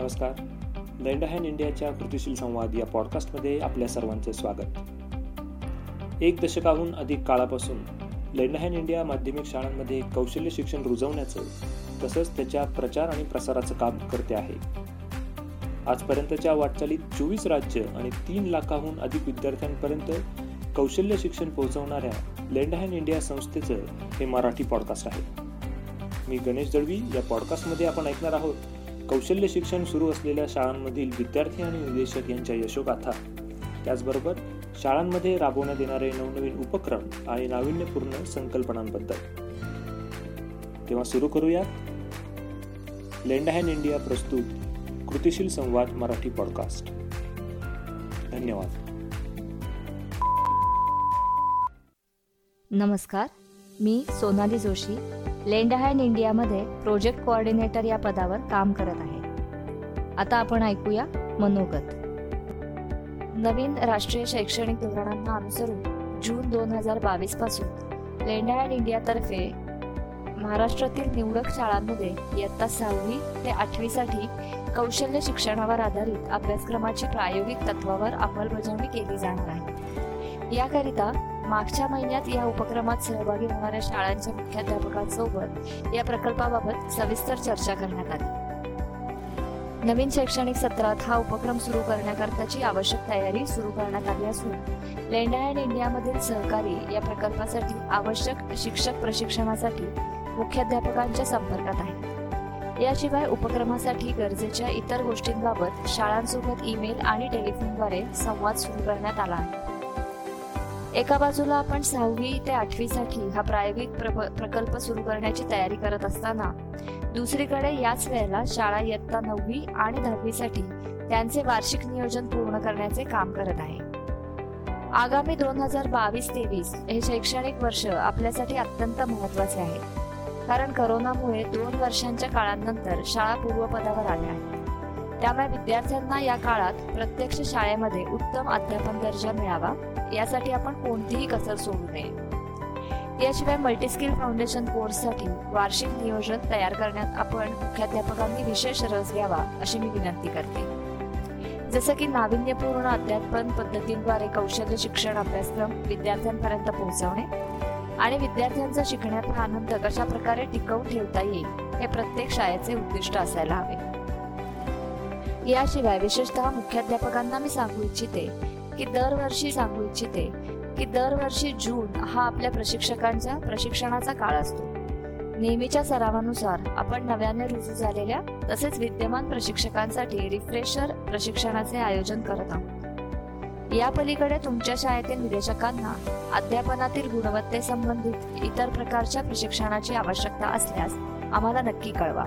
नमस्कार. लँड हॅन इंडियाच्या कृतीशील संवाद या पॉडकास्टमध्ये आपल्या सर्वांचे स्वागत. एक दशकाहून अधिक काळापासून लँड इंडिया माध्यमिक शाळांमध्ये कौशल्य शिक्षण रुजवण्याचं तसंच त्याच्या प्रचार आणि प्रसाराचं काम करते आहे. आजपर्यंतच्या वाटचालीत चोवीस राज्य आणि तीन लाखाहून अधिक विद्यार्थ्यांपर्यंत कौशल्य शिक्षण पोहोचवणाऱ्या लेंड इंडिया संस्थेचं हे मराठी पॉडकास्ट आहे. मी गणेश दळवी या पॉडकास्टमध्ये आपण ऐकणार आहोत. कौशल्य शिक्षण सुरू असलेल्या शाळांमधील विद्यार्थी आणि निदेशक यांच्या यशोगाथा. त्याचबरोबर शाळांमध्ये राबवण्यात येणारे नवनवीन उपक्रम आणि नाविन्यपूर्ण संकल्पनांबद्दल. तेव्हा सुरू करूयात. लेंड इंडिया प्रस्तुत कृतिशील संवाद मराठी पॉडकास्ट. धन्यवाद. नमस्कार. मी सोनाली जोशी लेंड हँड इंडियामध्ये प्रोजेक्ट कोऑर्डिनेटर या पदावर काम करत आहे. आता आपण ऐकूया मनोगत. नवीन राष्ट्रीय शैक्षणिक धोरणांना अनुसरून जून दोन हजार बावीसपासून लेंड हँड इंडियातर्फे महाराष्ट्रातील निवडक शाळांमध्ये इयत्ता सहावी ते आठवीसाठी कौशल्य शिक्षणावर आधारित अभ्यासक्रमाची प्रायोगिक तत्वावर अंमलबजावणी केली जाणार आहे. याकरिता मागच्या महिन्यात या उपक्रमात सहभागी होणाऱ्या शाळांच्या मुख्याध्यापकांसोबत या प्रकल्पाबाबत सविस्तर चर्चा करण्यात आली. नवीन शैक्षणिक सत्रात हा उपक्रम सुरू करण्याकरताची आवश्यक तयारी सुरू करण्यात आली असून लेंडा अँड इंडियामधील सहकारी या प्रकल्पासाठी आवश्यक शिक्षक प्रशिक्षणासाठी मुख्याध्यापकांच्या संपर्कात आहे याशिवाय उपक्रमासाठी गरजेच्या इतर गोष्टींबाबत शाळांसोबत ईमेल आणि टेलिफोनद्वारे संवाद सुरू करण्यात आला आहे. एका बाजूला आपण सहावी ते आठवीसाठी हा प्रायोगिक प्रकल्प सुरू करण्याची तयारी करत असताना दुसरीकडे याच वेळेला शाळा इयत्ता नववी आणि दहावीसाठी त्यांचे वार्षिक नियोजन पूर्ण करण्याचे काम करत आहे. आगामी दोन हजार बावीस तेवीस हे शैक्षणिक वर्ष आपल्यासाठी अत्यंत महत्त्वाचे आहे. कारण करोनामुळे दोन वर्षांच्या काळानंतर शाळा पूर्वपदावर आल्या आहेत. त्यामुळे विद्यार्थ्यांना या काळात प्रत्यक्ष शाळेमध्ये उत्तम अध्यापन दर्जा मिळावा यासाठी आपण कोणतीही कसर सोडू नये. याशिवाय मल्टीस्किल फाउंडेशन कोर्ससाठी वार्षिक नियोजन तयार करण्यात आपण मुख्याध्यापकांनी विशेष रस घ्यावा अशी मी विनंती करते. जसं की नाविन्यपूर्ण अध्यापन पद्धतींद्वारे कौशल्य शिक्षण अभ्यासक्रम विद्यार्थ्यांपर्यंत पोहोचवणे आणि विद्यार्थ्यांचा शिकण्याचा आनंद कशा प्रकारे टिकवून ठेवता येईल हे प्रत्येक शाळेचे उद्दिष्ट असायला हवे. याशिवाय विशेषतः मुख्याध्यापकांना मी सांगू इच्छिते की दरवर्षी सांगू इच्छिते की दरवर्षी जून हा आपल्या प्रशिक्षकांचा प्रशिक्षणाचा काळ असतो. नेहमीच्या सरावानुसार आपण नव्याने रुजू झालेल्या तसेच विद्यमान प्रशिक्षकांसाठी रिफ्रेशर प्रशिक्षणाचे आयोजन करत आहोत. या पलीकडे तुमच्या शाळेतील निदेशकांना अध्यापनातील गुणवत्तेसंबंधित इतर प्रकारच्या प्रशिक्षणाची आवश्यकता असल्यास आम्हाला नक्की कळवा.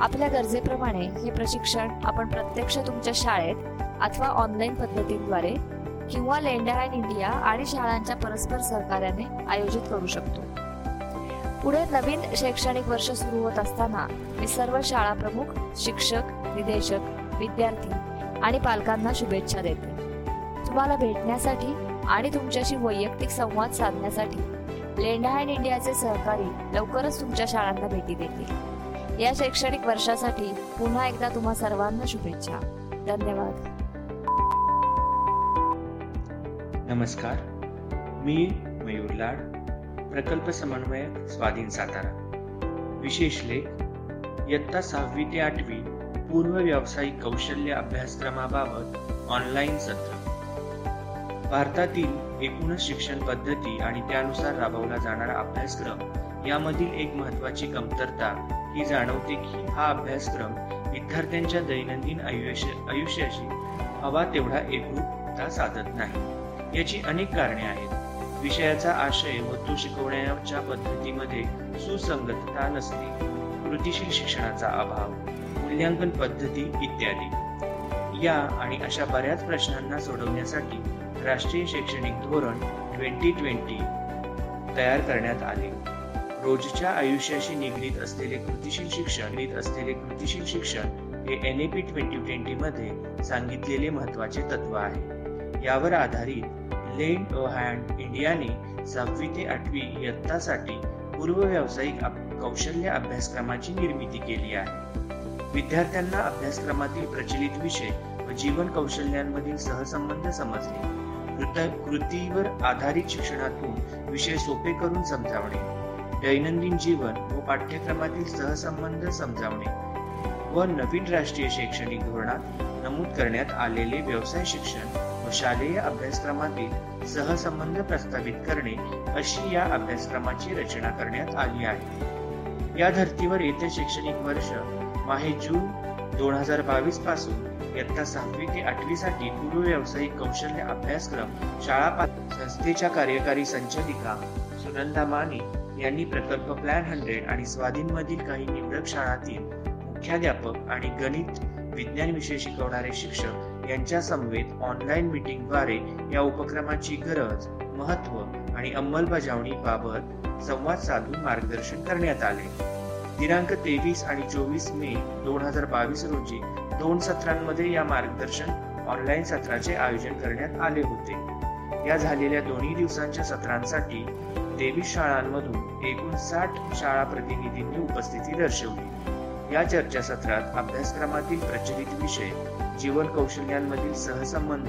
आपल्या गरजेप्रमाणे हे प्रशिक्षण आपण प्रत्यक्ष तुमच्या शाळेत अथवा ऑनलाईन पद्धतीद्वारे किंवा लेंडर इंडिया आणि शाळांच्या परस्पर सहकार्याने आयोजित करू शकतो. पुढे नवीन शैक्षणिक वर्ष सुरू होत असताना मी सर्व शाळा प्रमुख शिक्षक निदेशक विद्यार्थी आणि पालकांना शुभेच्छा देते. तुम्हाला भेटण्यासाठी आणि तुमच्याशी वैयक्तिक संवाद साधण्यासाठी लेंडा अँड इंडियाचे सहकारी लवकरच तुमच्या शाळांना भेटी देतील. या शैक्षणिक वर्षासाठी पुन्हा एकदा तुम्हा सर्वांना शुभेच्छा. धन्यवाद. नमस्कार. मी मयूर लाड प्रकल्प समन्वयक स्वाधीन सातारा. विशेष लेख इयत्ता सहावी ते आठवी पूर्व व्यावसायिक कौशल्य अभ्यासक्रमाबाबत ऑनलाईन सत्र. भारतातील एकूणच शिक्षण पद्धती आणि त्यानुसार राबवला जाणारा अभ्यासक्रम यामधील एक महत्वाची कमतरता ही जाणवते की हा अभ्यासक्रम विद्यार्थ्यांच्या दैनंदिन आयुष्य आयुष्याशी हवा तेवढा एकरूपता साधत नाही. याची अनेक कारणे आहेत. विषयाचा आशय व तो शिकवण्याच्या पद्धतीमध्ये सुसंगतता नसते. कृतीशील शिक्षणाचा अभाव मूल्यांकन पद्धती इत्यादी. या आणि अशा बऱ्याच प्रश्नांना सोडवण्यासाठी राष्ट्रीय शैक्षणिक धोरण ट्वेंटी ट्वेंटी तयार करण्यात आले. रोजच्या आयुष्याशी निगडीत असलेले कृतीशील शिक्षण असलेले कृतीशील शिक्षण हे N E P twenty twenty मध्ये सांगितलेले महत्त्वाचे तत्व आहे. यावर आधारित लेन हँड इंडियाने सहावी ते आठवी इयत्तासाठी पूर्व व्यावसायिक कौशल्य अभ्यासक्रमाची निर्मिती केली आहे. विद्यार्थ्यांना अभ्यासक्रमातील प्रचलित विषय व जीवन कौशल्यांमधील सहसंबंध समजणे कृतीवर आधारित शिक्षणातून विषय सोपे करून समजावणे दैनंदिन जीवन व पाठ्यक्रमातील सहसंबंध समजावणे व नवीन राष्ट्रीय शैक्षणिक धोरणात नमूद करण्यात आलेले व्यवसाय शिक्षण व शालेय अभ्यासक्रमातील सहसंबंध प्रस्तावित करणे अशी या अभ्यासक्रमाची रचना करण्यात आली आहे. या धर्तीवर येत्या शैक्षणिक वर्ष माहे जून दोन हजार बावीसपासून इयत्ता सहावी ते आठवी साठी पूर्व व्यावसायिक कौशल्य अभ्यासक्रम शाळा संस्थेच्या कार्यकारी संचालिका सुनंदा माने यांनी प्रकल्प प्लॅन हंड्रेड आणि स्वाधीनमधील काही निवडक शाळांतील मुख्याध्यापक आणि गणित विज्ञान विषय शिकवणारे शिक्षक यांच्या समवेत ऑनलाईन द्वारे या उपक्रमाची गरज महत्त्व आणि अंमलबजावणी बाबत संवाद साधून मार्गदर्शन करण्यात आले. दिनांक तेवीस आणि चोवीस मे दोन हजार बावीस रोजी दोन सत्रांमध्ये या मार्गदर्शन ऑनलाईन सत्राचे आयोजन करण्यात आले होते. या झालेल्या दोन्ही दिवसांच्या सत्रांसाठी तेवीस शाळांमधून एकूण साठ शाळा प्रतिनिधींनी उपस्थिती दर्शवली. या चर्चासत्रात अभ्यासक्रमातील प्रचलित विषय जीवन कौशल्यांमधील सहसंबंध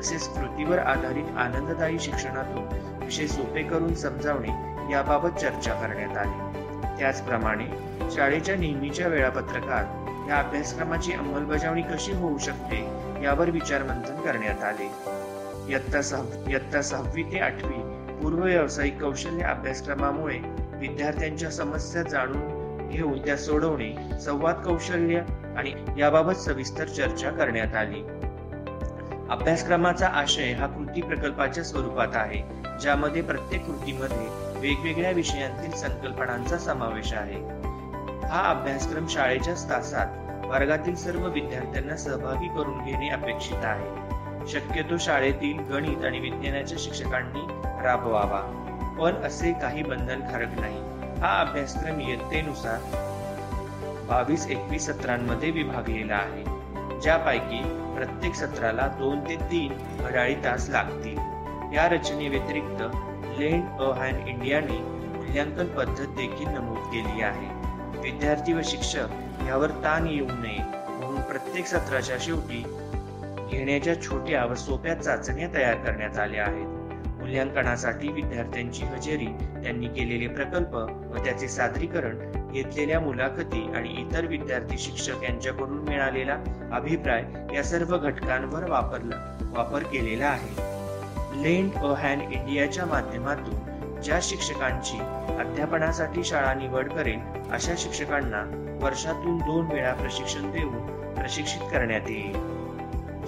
तसेच कृतीवर आधारित आनंददायी शिक्षणातून विषय सोपे करून समजावणे याबाबत चर्चा करण्यात आली. त्याचप्रमाणे शाळेच्या नेहमीच्या वेळापत्रकात या अभ्यासक्रमाची अंमलबजावणी कशी होऊ शकते यावर विचारमंथन करण्यात आले. इयत्ता सहावी इयत्ता सहावी ते आठवी. पूर्व व्यावसायिक कौशल्य अभ्यासक्रमामुळे विद्यार्थ्यांच्या समस्या जाणून घेऊन त्या सोडवणे संवाद कौशल्य आणि याबाबत सविस्तर चर्चा करण्यात आली. अभ्यासक्रमाचा आशय हा कृती प्रकल्पाच्या स्वरूपात आहे ज्यामध्ये प्रत्येक कृतीमध्ये वेगवेगळ्या विषयांतील संकल्पनांचा समावेश आहे. हा अभ्यासक्रम शाळेच्या तासात वर्गातील सर्व विद्यार्थ्यांना सहभागी करून घेणे अपेक्षित आहे. शक्यतो शाळेतील गणित आणि विज्ञानाच्या शिक्षकांनी राबवावा. पण असे काही बंधनकारक नाही. हा अभ्यासक्रम इयत्तेनुसार बावीस एकवीस सत्रांमध्ये विभागलेला आहे ज्यापैकी प्रत्येक सत्राला दोन ते तीन घड्याळी तास लागतील. या रचने व्यतिरिक्त लेंड अ हॅन इंडियाने मूल्यांकन पद्धत देखील नमूद केली आहे. विद्यार्थी व शिक्षक यावर ताण येऊ नये म्हणून प्रत्येक सत्राच्या शेवटी घेण्याच्या छोट्या व सोप्या चाचण्या तयार करण्यात आल्या आहेत. मूल्यांकनासाठी विद्यार्थ्यांची हजेरी त्यांनी केलेले प्रकल्प व त्याचे सादरीकरण घेतलेल्या मुलाखती आणि इतर विद्यार्थी शिक्षक यांच्याकडून मिळालेला अभिप्राय या सर्व घटकांवर वापरला वापर केलेला आहे. लेंड अ हॅन इंडियाच्या माध्यमातून ज्या शिक्षकांची अध्यापनासाठी शाळा निवड करेल अशा शिक्षकांना वर्षातून दोन वेळा प्रशिक्षण देऊन प्रशिक्षित करण्यात येईल.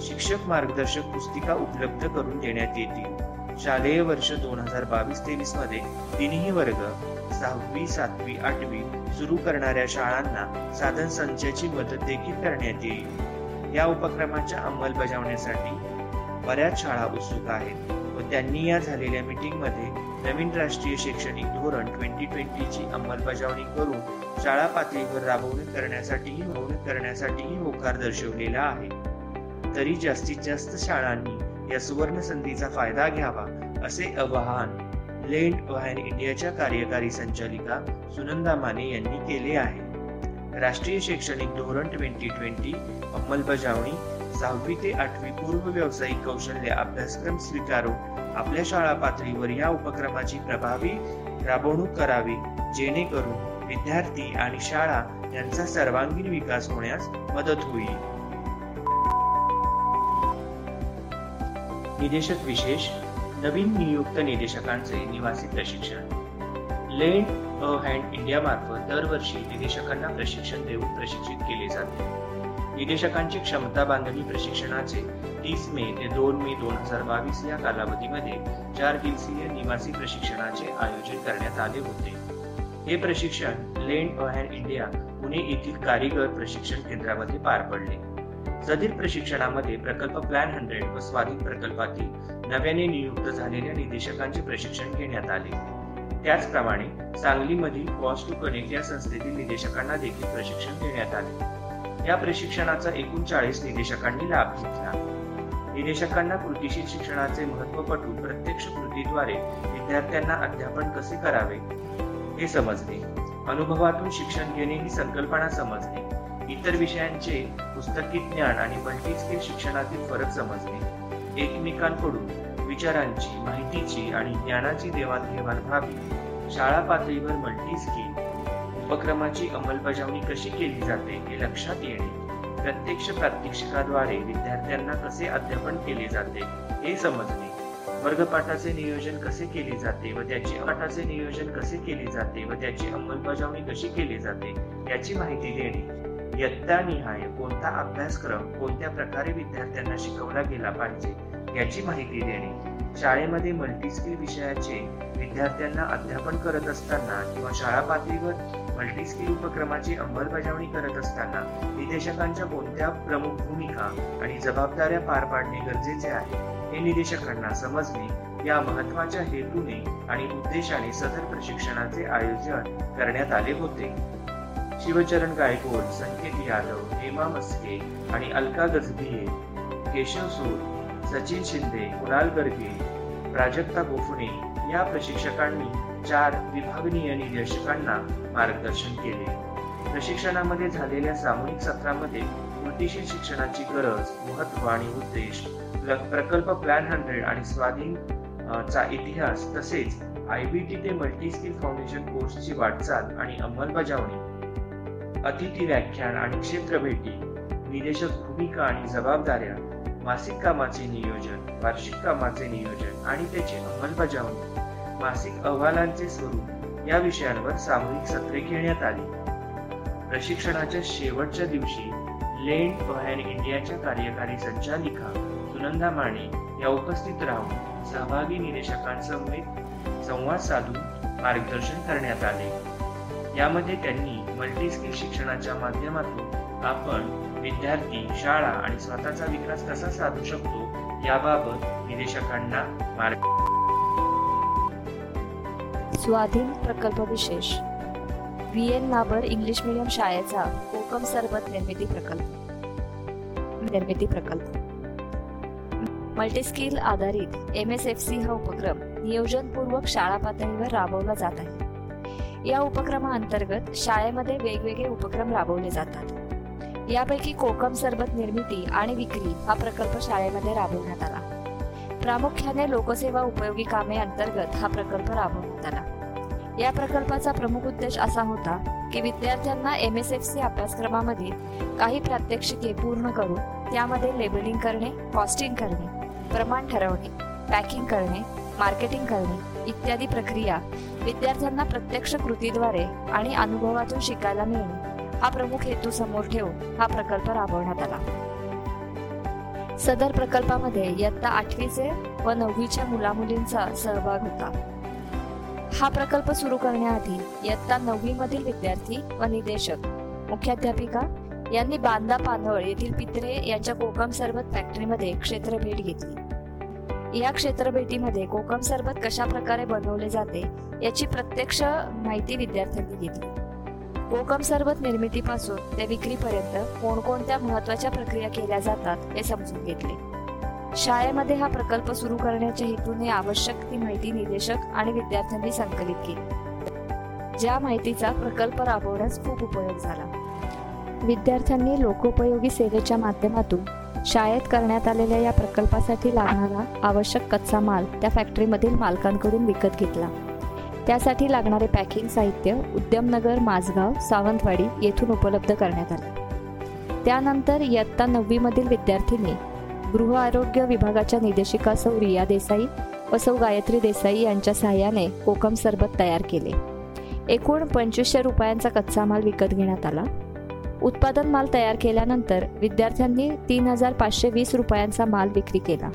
शिक्षक मार्गदर्शक पुस्तिका उपलब्ध करून देण्यात येतील. शालेय वर्ष दोन हजार बावीस तेवीसमध्ये तिन्ही वर्ग सहावी सातवी आठवी सुरू करणाऱ्या शाळांना साधन संचाची मदत देखील करण्यात येईल. या उपक्रमाच्या अंमलबजावणीसाठी बऱ्याच शाळा उत्सुक आहेत व त्यांनी या झालेल्या मीटिंगमध्ये नवीन राष्ट्रीय शैक्षणिक धोरण ट्वेंटी ट्वेंटीची अंमलबजावणी करून शाळा पातळीवर राबवणी करण्यासाठीही करण्यासाठीही होकार दर्शवलेला आहे. तरी जास्तीत जास्त शाळांनी या सुवर्ण संधीचा फायदा घ्यावा असे आवाहन लेंट व्हायन इंडियाच्या कार्यकारी संचालिका सुनंदा माने यांनी केले आहे. राष्ट्रीय शैक्षणिक धोरण ट्वेंटी ट्वेंटी अंमलबजावणी सहावी ते आठवी पूर्व व्यावसायिक कौशल्य अभ्यासक्रम स्वीकारून आपल्या शाळा पातळीवर या उपक्रमाची प्रभावी राबवणूक करावी जेणेकरून विद्यार्थी आणि शाळा यांचा सर्वांगीण विकास होण्यास मदत होईल. निदेशक विशेष नवीन नियुक्त निदेशकांचे निवासी प्रशिक्षण. लेंड अ हँड इंडिया मार्फत दरवर्षी निदेशकांना प्रशिक्षण देऊन प्रशिक्षित केले जाते. निदेशकांची क्षमता बांधणी प्रशिक्षणाचे तीस मे ते दोन मे दोन हजार बावीस या कालावधीमध्ये चार दिवसीय निवासी प्रशिक्षणाचे आयोजन करण्यात आले होते. हे प्रशिक्षण lend a hand India Pune येथील कारीगर प्रशिक्षण केंद्रामध्ये पार पडले. सदीर प्रशिक्षणामध्ये प्रकल्प प्लॅन हंड्रेड व स्वाधीन प्रकल्पातील नव्याने नियुक्त झालेल्या निदेशकांचे प्रशिक्षण घेण्यात आले. त्याचप्रमाणे सांगलीमधील कॉस्ट टू कनेक्ट या संस्थेतील निदेशकांना देखील प्रशिक्षण देण्यात आले. या प्रशिक्षणाचा एकूण चाळीस निदेशकांनी लाभ घेतला. निदेशकांना कृतीशील शिक्षणाचे महत्त्व पटून प्रत्यक्ष कृतीद्वारे विद्यार्थ्यांना अध्यापन कसे करावे हे समजले अनुभवातून शिक्षण घेणे ही संकल्पना समजली इतर विषयांचे पुस्तकी ज्ञान आणि मल्टीस्किल शिक्षणातील फरक समजणे एकमेकांकडून विचारांची माहितीची आणि ज्ञानाची देवाणघेवाण व्हावी शाळा पातळीवर मल्टीस्किल उपक्रमाची अंमलबजावणी कशी केली जाते हे लक्षात येणे प्रत्यक्ष प्रात्यक्षिकाद्वारे विद्यार्थ्यांना कसे अध्यापन केले जाते हे समजणे वर्गपाठाचे नियोजन कसे केले जाते व त्याचे पाठाचे नियोजन कसे केले जाते व त्याची अंमलबजावणी कशी केली जाते याची माहिती देणे. इयत्तानिहाय कोणता अभ्यासक्रम कोणत्या प्रकारे विद्यार्थ्यांना शिकवला गेला पाहिजे याची माहिती देणे. शाळेमध्ये मल्टीस्किल विषयाचे विद्यार्थ्यांना अध्यापन करत असताना किंवा शाळा पातळीवर मल्टीस्किल उपक्रमाची अंमलबजावणी करत असताना निदेशकांच्या कोणत्या प्रमुख भूमिका आणि जबाबदाऱ्या पार पाडणे गरजेचे आहे हे निदेशकांना समजणे या महत्त्वाच्या हेतूने आणि उद्देशाने सदर प्रशिक्षणाचे आयोजन करण्यात आले होते. शिवचरण गायकवाड संकेत यादव हेमा मस्के आणि अलका गजभिये केशव सूर सचिन शिंदे कुणाल गर्गे प्राजक्ता गोफणे या प्रशिक्षकांनी चार विभागनीय निदेशकांना मार्गदर्शन केले. प्रशिक्षणामध्ये झालेल्या सामूहिक सत्रामध्ये कृतीशील शिक्षणाची गरज महत्त्व आणि उद्देश प्रकल्प प्लॅन हंड्रेड आणि स्वाधीन चा इतिहास तसेच आयबीटी ते मल्टी स्किल फाउंडेशन कोर्सची वाटचाल आणि अंमलबजावणी अतिथी व्याख्यान आणि क्षेत्र भेटी निदेशक भूमिका आणि जबाबदाऱ्या मासिक कामाचे नियोजन वार्षिक कामाचे नियोजन आणि त्याची अंमलबजावणी. मासिक अहवालांचे स्वरूप या विषयांवर सामूहिक सत्रे घेण्यात आली. प्रशिक्षणाच्या शेवटच्या दिवशी लेंड बहॅन इंडियाच्या कार्यकारी संचालिका सुनंदा माने या उपस्थित राहून सहभागी निदेशकांसमवेत संवाद साधून मार्गदर्शन करण्यात आले. यामध्ये त्यांनी मल्टी स्किल शिक्षणाच्या माध्यमातून आपण विद्यार्थी शाळा आणि स्वतःचा विकास कसा साधू शकतो याबाबत निदेशकांना मार्ग स्वाधीन प्रकल्प विशेष. V N Nabar English medium शाळेचा कोकम सरबत निर्मिती प्रकल्प. निर्मिती प्रकल्प. मल्टीस्किल आधारित एम एस एफ सी हा उपक्रम नियोजनपूर्वक शाळा पातळीवर राबवला जात आहे. या उपक्रमाअंतर्गत शाळेमध्ये वेगवेगळे उपक्रम राबवले जातात. यापैकी कोकम सरबत निर्मिती आणि विक्री हा प्रकल्प शाळेमध्ये राबवण्यात आला. प्रामुख्याने लोकसेवा उपयोगी कामे अंतर्गत हा प्रकल्प राबवण्यात आला. या प्रकल्पाचा प्रमुख उद्देश असा होता की विद्यार्थ्यांना एम एस एफ सी अभ्यासक्रमामध्ये काही प्रात्यक्षिके पूर्ण करून त्यामध्ये लेबलिंग करणे कॉस्टिंग करणे प्रमाण ठरवणे पॅकिंग करणे मार्केटिंग करणे इत्यादी प्रक्रिया विद्यार्थ्यांना प्रत्यक्ष कृतीद्वारे आणि अनुभवातून शिकायला मिळणे. हा प्रमुख हेतू समोर ठेवून हा प्रकल्प राबवण्यात आला. सदर प्रकल्पामध्ये इयत्ता आठवीचे व नववीच्या मुलामुलींचा सहभाग होता. हा प्रकल्प सुरू करण्याआधी इयत्ता नववी मधील विद्यार्थी व निदेशक मुख्याध्यापिका यांनी बांदा पानवळ येथील पित्रे यांच्या कोकम सरबत फॅक्टरीमध्ये क्षेत्र भेट घेतली. या क्षेत्रभेटीमध्ये कोकम सरबत कशा प्रकारे बनवले जाते याची प्रत्यक्ष माहिती विद्यार्थ्यांनी घेतली. कोकम सरबत निर्मितीपासून ते विक्रीपर्यंत कोणकोणत्या महत्त्वाच्या प्रक्रिया केल्या जातात हे समजून घेतले. शाळेमध्ये हा प्रकल्प सुरू करण्याच्या हेतूने आवश्यक ती माहिती निदेशक आणि विद्यार्थ्यांनी संकलित केली. ज्या माहितीचा प्रकल्प राबवण्यास खूप उपयोग झाला. विद्यार्थ्यांनी लोकोपयोगी सेवेच्या माध्यमातून शाळेत करण्यात आलेल्या या प्रकल्पासाठी लागणारा आवश्यक कच्चा माल त्या फॅक्टरीमधील मालकांकडून विकत घेतला. त्यासाठी लागणारे पॅकिंग साहित्य उद्यमनगर माझगाव सावंतवाडी येथून उपलब्ध करण्यात आले. त्यानंतर इयत्ता नववीमधील विद्यार्थ्यांनी गृह आरोग्य विभागाच्या निदेशिका सौ रिया देसाई व सौ गायत्री देसाई यांच्या सहाय्याने कोकम सरबत तयार केले. एकूण पंचवीसशे रुपयांचा कच्चा माल विकत घेण्यात आला. उत्पादन माल तयार केल्यानंतर विद्यार्थ्यांनी तीन हजार पाचशे वीस रुपयांचा माल विक्री केला.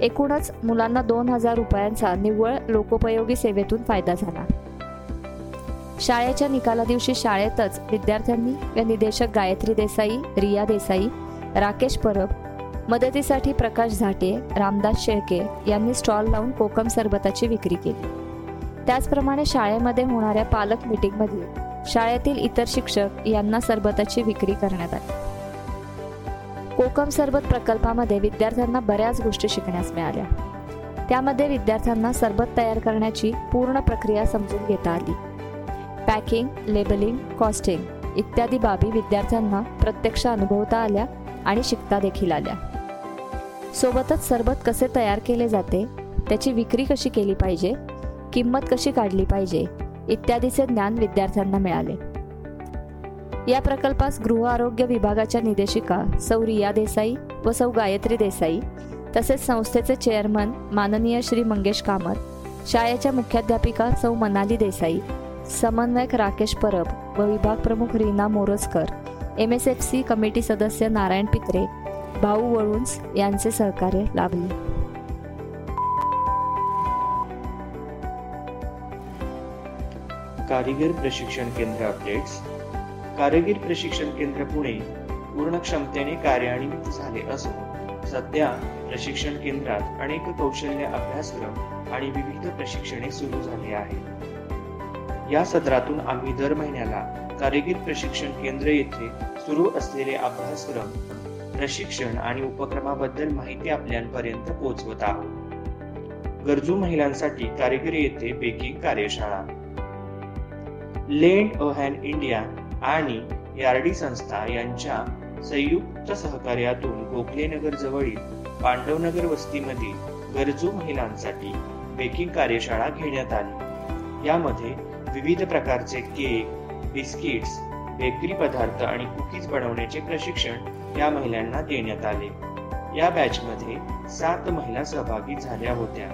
एकूणच मुलांना दोन हजार रुपयांचा निव्वळ लोकोपयोगी सेवेतून फायदा झाला. शाळेच्या निकाला दिवशी शाळेतच विद्यार्थ्यांनी या निदेशक गायत्री देसाई रिया देसाई राकेश परब मदतीसाठी प्रकाश झाटे रामदास शेळके यांनी स्टॉल लावून कोकम सरबताची विक्री केली. त्याचप्रमाणे शाळेमध्ये होणाऱ्या पालक मीटिंगमध्ये शाळेतील इतर शिक्षक यांना सरबताची विक्री करण्यात आली. कोकम सरबत प्रकल्पामध्ये विद्यार्थ्यांना बऱ्याच गोष्टी शिकण्यास मिळाल्या. त्यामध्ये विद्यार्थ्यांना सरबत तयार करण्याची पूर्ण प्रक्रिया समजून घेता आली. पॅकिंग लेबलिंग कॉस्टिंग इत्यादी बाबी विद्यार्थ्यांना प्रत्यक्ष अनुभवता आल्या आणि शिकता देखील आल्या. सोबतच सरबत कसे तयार केले जाते त्याची विक्री कशी केली पाहिजे किंमत कशी काढली पाहिजे इत्यादीचे ज्ञान विद्यार्थ्यांना मिळाले. या प्रकल्पास गृह आरोग्य विभागाच्या निदेशिका सौ रिया देसाई व सौ गायत्री देसाई तसेच संस्थेचे चेअरमन माननीय श्री मंगेश कामत शाळेच्या मुख्याध्यापिका सौ मनाली देसाई समन्वयक राकेश परब व विभाग प्रमुख Reena Morajkar M S F C committee सदस्य नारायण पित्रे भाऊ वळुंस यांचे सहकार्य लाभले. कारीगर प्रशिक्षण केंद्र अपडेट्स कारागीर प्रशिक्षण केंद्र पुणे पूर्ण क्षमतेने कार्यान्वित झाले असून सध्या प्रशिक्षण केंद्रात अनेक कौशल्य अभ्यासक्रम आणि विविध प्रशिक्षणे सुरू झाली आहेत. या सत्रातून आम्ही दर महिन्याला कारागीर प्रशिक्षण केंद्र येथे सुरू असलेले अभ्यासक्रम प्रशिक्षण आणि उपक्रमाबद्दल माहिती आपल्यापर्यंत पोहोचवत आहोत. गरजू महिलांसाठी कारागीर येथे बेकिंग कार्यशाळा लेंड अ हॅन इंडिया आणि यार्डी संस्था यांच्या संयुक्त सहकार्यातून गोखलेनगर जवळील पांडवनगर वस्तीमधील गरजू महिलांसाठी बेकिंग कार्यशाळा घेण्यात आली. यामध्ये विविध प्रकारचे केक बिस्किट्स बेकरी पदार्थ आणि कुकीज बनवण्याचे प्रशिक्षण या महिलांना देण्यात आले. या बॅचमध्ये सात महिला सहभागी झाल्या होत्या.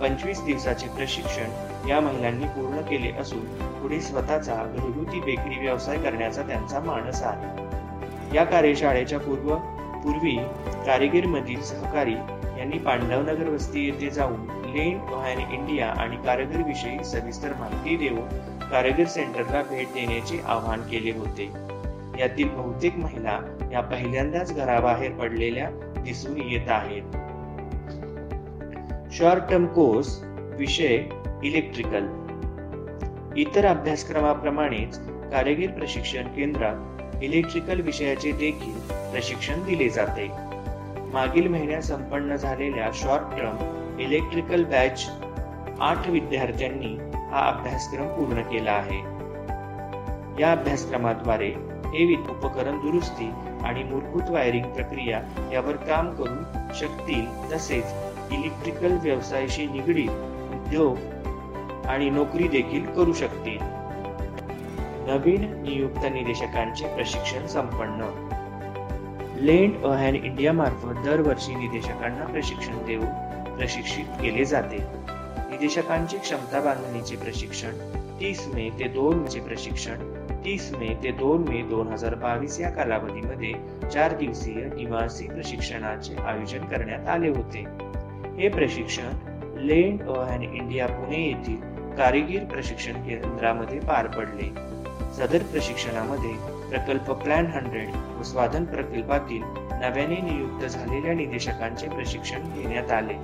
पंचवीस दिवसाचे प्रशिक्षण या महिलांनी पूर्ण केले असून पुढे स्वतःचा घरगुती बेकरी व्यवसाय करण्याचा त्यांचा मानस आहे. या कार्यशाळेच्या पूर्व पूर्वी कारिगीर मधील सहकारी यांनी पांडवनगर वस्ती येथे जाऊन लेन ऑहॅन इंडिया आणि कारागीर विषयी सविस्तर माहिती देऊन कारागीर सेंटरला भेट देण्याचे आवाहन केले होते. यातील बहुतेक महिला या पहिल्यांदाच घराबाहेर पडलेल्या दिसून येत आहेत. शॉर्ट टर्म कोर्स विषय इलेक्ट्रिकल. इतर अभ्यासक्रमाप्रमाणेच कारागीर प्रशिक्षण केंद्रात इलेक्ट्रिकल विषयाचे देखील प्रशिक्षण दिले जाते. मागील महिन्यात संपन्न झालेल्या शॉर्ट टर्म इलेक्ट्रिकल बॅच आठ विद्यार्थ्यांनी हा अभ्यासक्रम पूर्ण केला आहे. या अभ्यासक्रमाद्वारे हे उपकरण दुरुस्ती आणि मूलभूत वायरिंग प्रक्रिया यावर काम करू शकतील तसेच इलेक्ट्रिकल व्यवसायाशी निगडीत उद्योग आणि नोकरी देखील करू शकतील. नवीन नियुक्त निदेशकांचे प्रशिक्षण संपन्न. लेंड अहॅन इंडिया मार्फत दरवर्षी निदेशकांना प्रशिक्षण देऊन प्रशिक्षित केले जाते. निदेशकांची क्षमता बांधणीचे प्रशिक्षण तीस मे ते दोन चे प्रशिक्षण तीस मे ते दोन मे दोन हजार बावीस या कालावधीमध्ये चार दिवसीय निवासी प्रशिक्षणाचे आयोजन करण्यात आले होते. हे प्रशिक्षण लेंड अहॅन इंडिया पुणे येथील कारागीर प्रशिक्षण केंद्रामध्ये पार पडले. सदर प्रशिक्षणामध्ये प्रकल्प प्लॅन हंड्रेड व स्वाधन प्रकल्पातील नव्याने नियुक्त झालेल्या निदेशकांचे प्रशिक्षण घेण्यात आले.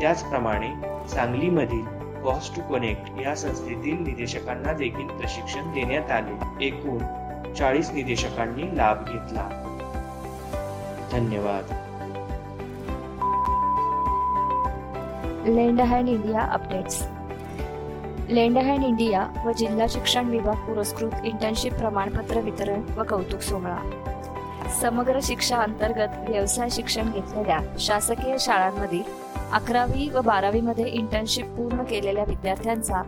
त्याचप्रमाणे सांगलीमधील कॉस्ट टू कनेक्ट या संस्थेतील निदेशकांना देखील प्रशिक्षण देण्यात आले. एकूण चाळीस निदेशकांनी लाभ घेतला. धन्यवाद. Lend hand India updates. Lend hand India व जिल्हा शिक्षण विभाग पुरस्कृत इंटर्नशिप प्रमाणपत्र वितरण व कौतुक सोहळा. समग्र शिक्षा अंतर्गत व्यवसाय शिक्षण घेतलेल्या शासकीय शाळांमधील अकरावी व बारावी मध्ये इंटर्नशिप पूर्ण केलेल्या विद्यार्थ्यांचा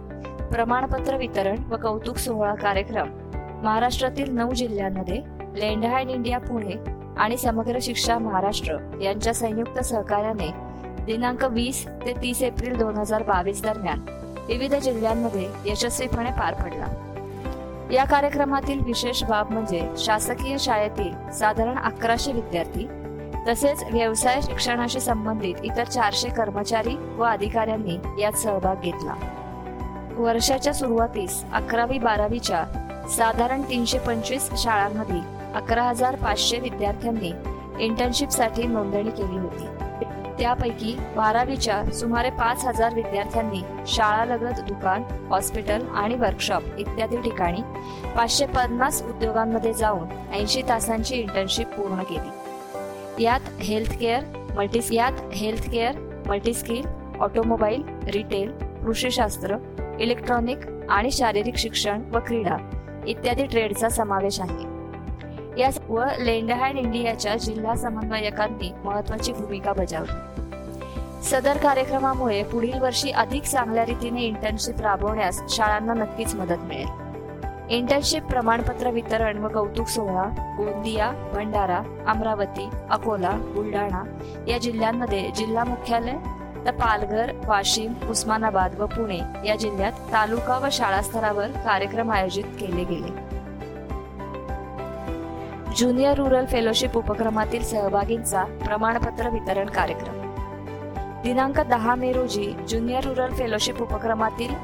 प्रमाणपत्र वितरण व कौतुक सोहळा कार्यक्रम महाराष्ट्रातील नऊ जिल्ह्यांमध्ये लेंडहँड इंडिया पुणे आणि समग्र शिक्षा महाराष्ट्र यांच्या संयुक्त सहकार्याने दिनांक वीस ते तीस एप्रिल दोन हजार बावीस दरम्यान विविध जिल्ह्यांमध्ये यशस्वीपणे पार पडला. या कार्यक्रमातील विशेष बाब म्हणजे शासकीय शाळेतील साधारण अकराशे विद्यार्थी तसेच व्यवसाय शिक्षणाशी संबंधित इतर चारशे कर्मचारी व अधिकाऱ्यांनी यात सहभाग घेतला. वर्षाच्या सुरुवातीस अकरावी बारावीच्या साधारण तीनशे पंचवीस शाळांमध्ये अकरा हजार पाचशे विद्यार्थ्यांनी इंटर्नशिपसाठी नोंदणी केली होती. त्यापैकी बारावीच्या सुमारे पाच हजार विद्यार्थ्यांनी शाळालगत दुकान हॉस्पिटल आणि वर्कशॉप इत्यादी ठिकाणी पाचशे पन्नास उद्योगांमध्ये जाऊन ऐंशी तासांची इंटर्नशिप पूर्ण केली. यात हेल्थ केअर मल्टी यात health care multiskill automobile retail कृषीशास्त्र electronic आणि शारीरिक शिक्षण व क्रीडा इत्यादी ट्रेडचा समावेश आहे. या व लेंडहँड इंडियाच्या जिल्हा समन्वयकांनी महत्वाची भूमिका बजावली. सदर कार्यक्रमामुळे पुढील वर्षी अधिक चांगल्या रीतीने इंटर्नशिप राबवण्यास शाळांना नक्कीच मदत मिळेल. इंटर्नशिप प्रमाणपत्र वितरण व कौतुक सोहळा गोंदिया भंडारा अमरावती अकोला बुलढाणा या जिल्ह्यांमध्ये जिल्हा मुख्यालय तर पालघर वाशिम उस्मानाबाद व पुणे या जिल्ह्यात तालुका व शाळा स्तरावर कार्यक्रम आयोजित केले गेले. ज्युनियर रुरल फेलोशिप उपक्रमातील सहभागींचा प्रमाणपत्र वितरण कार्यक्रम. दिनांक दहा मे रोजी ज्युनियर रुरल फेलोशिप उपक्रमातील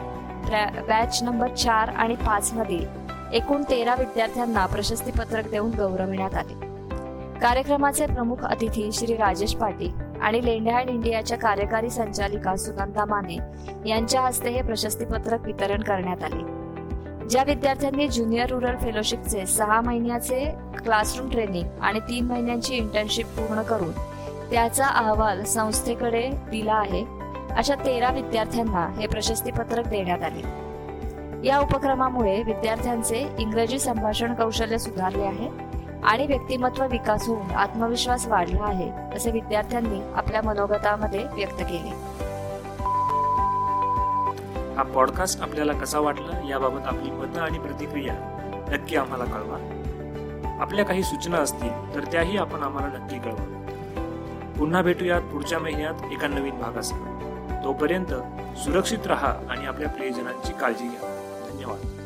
बॅच नंबर चार आणि पाच मधील एकूण तेरा विद्यार्थ्यांना प्रशस्तीपत्रक देऊन गौरविण्यात आले. कार्यक्रमाचे प्रमुख अतिथी श्री राजेश पाटील आणि लेंडहँड इंडियाच्या कार्यकारी संचालिका सुनंदा माने यांच्या हस्ते हे प्रशस्तीपत्रक वितरण करण्यात आले. ज्या विद्यार्थ्यांनी ज्युनियर रुरल फेलोशिपचे सहा महिन्याचे क्लासरूम ट्रेनिंग आणि तीन महिन्यांची इंटर्नशिप पूर्ण करून त्याचा अहवाल संस्थेकडे दिला आहे अशा तेरा विद्यार्थ्यांना हे प्रशस्तीपत्रक देण्यात आले. या उपक्रमामुळे विद्यार्थ्यांचे इंग्रजी संभाषण कौशल्य सुधारले आहे आणि व्यक्तिमत्व विकास होऊन आत्मविश्वास वाढला आहे असे विद्यार्थ्यांनी आपल्या मनोगतामध्ये व्यक्त केले. हा पॉडकास्ट आपल्याला कसा वाटला याबाबत आपली मतं आणि प्रतिक्रिया नक्की आम्हाला कळवा. आपल्या काही सूचना असतील तर त्याही आपण आम्हाला नक्की कळवा. पुन्हा भेटूयात पुढच्या महिन्यात एका नवीन भागासह. तोपर्यंत सुरक्षित रहा आणि आपल्या प्रियजनांची काळजी घ्या. धन्यवाद.